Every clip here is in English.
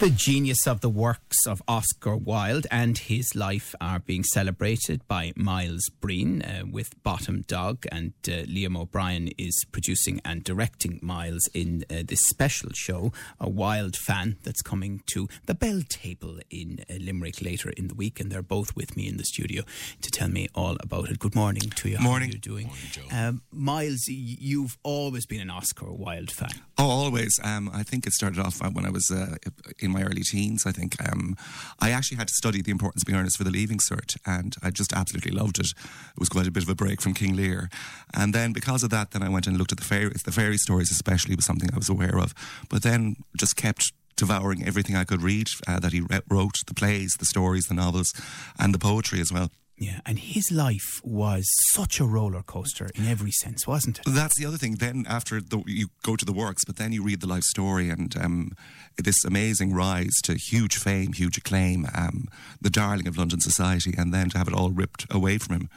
The genius of the works of Oscar Wilde and his life are being celebrated by Miles Breen uh, with Bottom Dog, and uh, Liam O'Brien is producing and directing Miles in uh, this special show, a Wilde fan that's coming to the Belltable in uh, Limerick later in the week, and they're both with me in the studio to tell me all about it. Good morning to you. Morning. How are you doing? Um, Miles, y- you've always been an Oscar Wilde fan. Oh, always. Um, I think it started off when I was uh, in my early teens. I think um, I actually had to study the importance of being earnest for the Leaving Cert, and I just absolutely loved it. It was quite a bit of a break from King Lear, and then because of that, then I went and looked at the fairies. The fairy stories, especially, was something I was aware of, but then just kept devouring everything I could read uh, that he wrote: the plays, the stories, the novels, and the poetry as well. Yeah, and his life was such a roller coaster in every sense, wasn't it? That's the other thing. Then after the, you go to the works, but then you read the life story and um, this amazing rise to huge fame, huge acclaim, um, the darling of London society, and then to have it all ripped away from him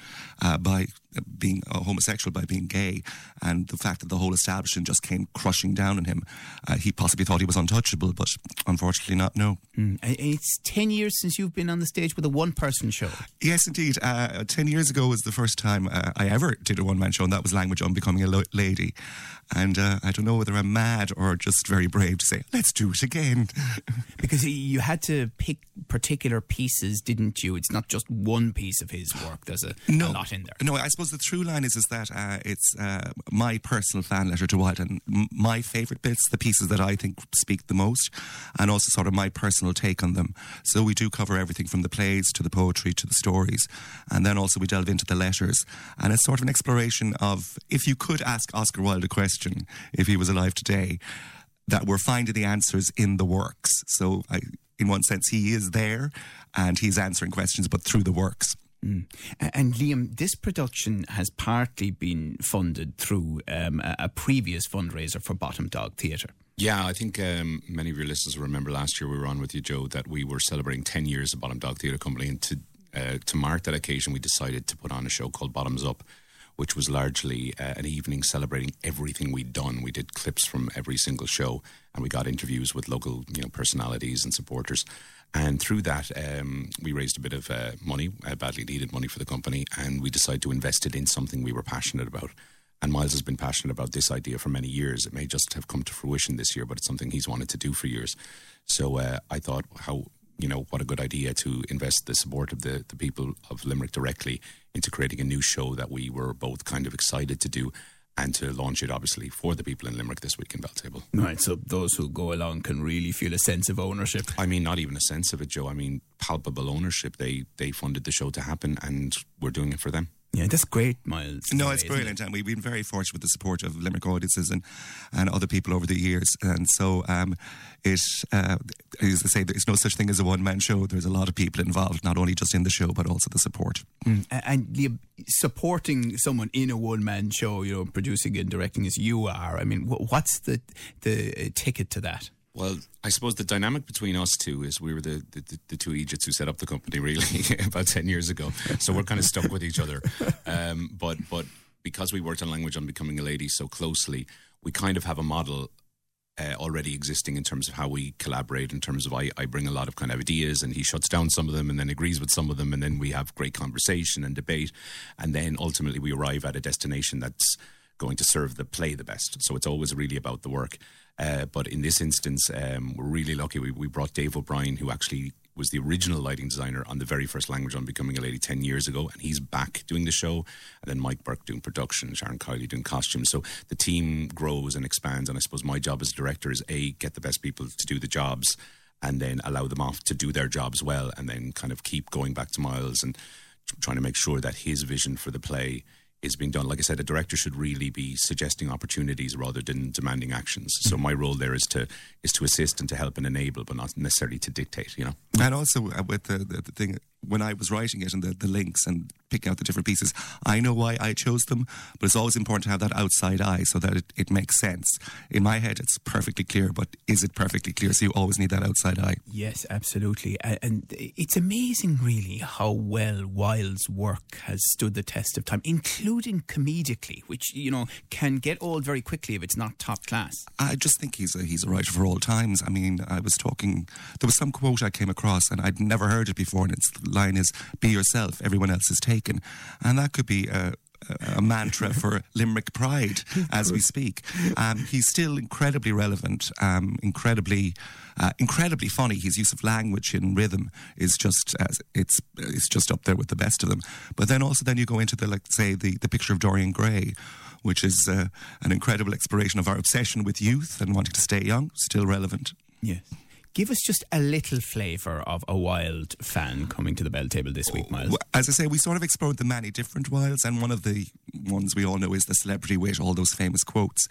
uh, by being a homosexual, by being gay, and the fact that the whole establishment just came crushing down on him. Uh, he possibly thought he was untouchable, but unfortunately not. No. Mm. It's 10 years since you've been on the stage with a one person show. Yes, indeed. Uh, Ten years ago was the first time uh, I ever did a one man show, and that was Language on Becoming a Lo- Lady. And uh, I don't know whether I'm mad or just very brave to say, let's do it again. Because you had to pick particular pieces, didn't you? It's not just one piece of his work, there's a, a lot in there. No, I suppose the true line is is that uh, it's uh, my personal fan letter to Wilde and my favourite bits, the pieces that I think speak the most, and also sort of my personal take on them. So we do cover everything from the plays to the poetry to the stories, and then also we delve into the letters, and it's sort of an exploration of if you could ask Oscar Wilde a question if he was alive today, that we're finding the answers in the works. So I, in one sense, he is there and he's answering questions, but through the works. A- And Liam, this production has partly been funded through um, a, a previous fundraiser for Bottom Dog Theatre. Yeah, I think um, many of your listeners will remember last year we were on with you, Joe, that we were celebrating 10 years of Bottom Dog Theatre Company. And to, uh, to mark that occasion, we decided to put on a show called Bottoms Up, which was largely uh, an evening celebrating everything we'd done. We did clips from every single show and we got interviews with local you know, personalities and supporters. And through that, um, we raised a bit of uh, money, uh, badly needed money for the company, and we decided to invest it in something we were passionate about. And Miles has been passionate about this idea for many years. It may just have come to fruition this year, but it's something he's wanted to do for years. So uh, I thought, how you know, what a good idea to invest the support of the the people of Limerick directly into creating a new show that we were both kind of excited to do, and to launch it obviously for the people in Limerick this week in Belltable. Right, so those who go along can really feel a sense of ownership. I mean, not even a sense of it, Joe. I mean, palpable ownership. They they funded the show to happen, and we're doing it for them. Yeah, that's great, Miles. No, it's way, brilliant, and we've been very fortunate with the support of Limerick audiences and, and other people over the years. And so, um, it uh, as I say, there's no such thing as a one man show. There's a lot of people involved, not only just in the show but also the support. Mm. A- And supporting someone in a one man show, you know, producing and directing as you are, I mean, what's the, the uh, ticket to that? Well, I suppose the dynamic between us two is we were the, the, the, two Egypts who set up the company really about 10 years ago. So we're kind of stuck with each other. Um, but, but because we worked on language on becoming a lady so closely, we kind of have a model uh, already existing in terms of how we collaborate, in terms of I, I bring a lot of kind of ideas and he shuts down some of them and then agrees with some of them. And then we have great conversation and debate. And then ultimately we arrive at a destination that's going to serve the play the best. So it's always really about the work. Uh, but in this instance, um, we're really lucky. We, we brought Dave O'Brien, who actually was the original lighting designer on the very first language on Becoming a Lady 10 years ago, and he's back doing the show. And then Mike Burke doing production, Sharon Kiley doing costumes. So the team grows and expands. And I suppose my job as director is A, get the best people to do the jobs and then allow them off to do their jobs well, and then kind of keep going back to Miles and trying to make sure that his vision for the play is being done. Like I said, a director should really be suggesting opportunities rather than demanding actions. So my role there is to is to assist and to help and enable, but not necessarily to dictate. You know. And also uh, with the, the, the thing, when I was writing it and the, the links and picking out the different pieces, I know why I chose them, but it's always important to have that outside eye so that it, it makes sense. In my head, it's perfectly clear, but is it perfectly clear? So you always need that outside eye. Yes, absolutely. And it's amazing, really, how well Wilde's work has stood the test of time, including comedically, which, you know, can get old very quickly if it's not top class. I just think he's a, he's a writer for all times. I mean, I was talking, there was some quote I came across and I'd never heard it before, and its line is, Be yourself, everyone else is taken. And that could be a, a, a mantra for Limerick pride as we speak. Um, he's still incredibly relevant, um, incredibly. Uh, incredibly funny. His use of language in rhythm is just uh, it's it's just up there with the best of them. But then also then you go into the like say the the picture of Dorian Gray, which is uh, an incredible exploration of our obsession with youth and wanting to stay young, still relevant. Yes. Give us just a little flavour of a Wilde fan coming to the Belltable this week, Miles. As I say, we sort of explored the many different Wildes, and one of the ones we all know is the celebrity wit, all those famous quotes.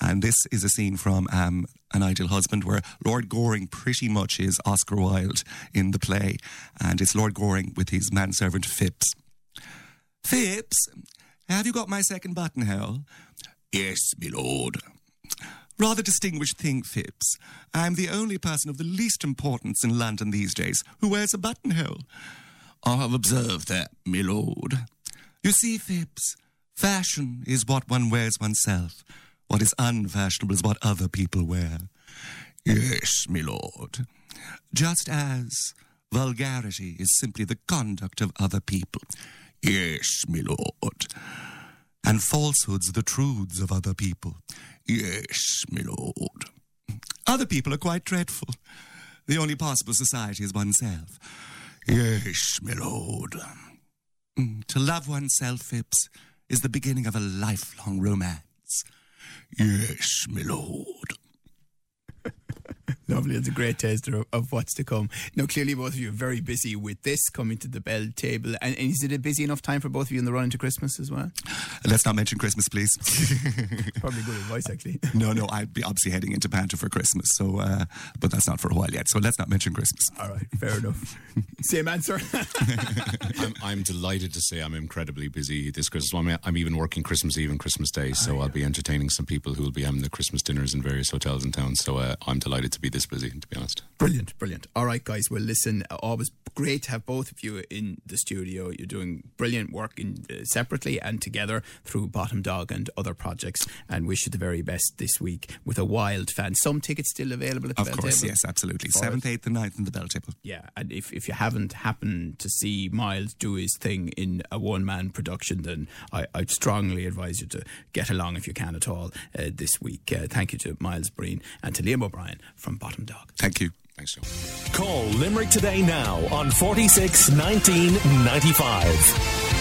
And this is a scene from um, An Ideal Husband where Lord Goring pretty much is Oscar Wilde in the play, and it's Lord Goring with his manservant Phipps. Phipps, have you got my second buttonhole? Yes, my lord. Rather distinguished thing, Phipps. I'm the only person of the least importance in London these days who wears a buttonhole. I have observed that, my lord. You see, Phipps, fashion is what one wears oneself. What is unfashionable is what other people wear. Yes, my lord. Just as vulgarity is simply the conduct of other people. Yes, my lord. And falsehoods the truths of other people. Yes, my lord. Other people are quite dreadful. The only possible society is oneself. Yes, my lord. Mm, To love oneself, Phipps, is the beginning of a lifelong romance. Yes, my lord. Lovely. It's a great taster of, of what's to come. Now, clearly, both of you are very busy with this coming to the bell table. And, and is it a busy enough time for both of you in the run into Christmas as well? Let's not mention Christmas, please. Probably good advice, actually. no, no, I'd be obviously heading into Panther for Christmas, so uh, but that's not for a while yet. So let's not mention Christmas. All right, fair enough. Same answer. I'm, I'm delighted to say I'm incredibly busy this Christmas. I'm, I'm even working Christmas Eve and Christmas Day, so I'll be entertaining some people who will be having the Christmas dinners in various hotels in town. So uh, I'm delighted to be this busy, to be honest. Brilliant, brilliant. All right, guys. Well, listen, always great to have both of you in the studio. You're doing brilliant work in, uh, separately and together through Bottom Dog and other projects. And wish you the very best this week with a Wilde fan. Some tickets still available at the Of Bell course, Table? yes, absolutely. Seventh, eighth, and ninth in the Belltable. Yeah, and if, if you haven't happened to see Miles do his thing in a one man production, then I, I'd strongly advise you to get along if you can at all uh, this week. Uh, thank you to Miles Breen and to Liam O'Brien from Bottom Dog. Thank you. Thanks, Joe. Call Limerick today now on 46 19 95.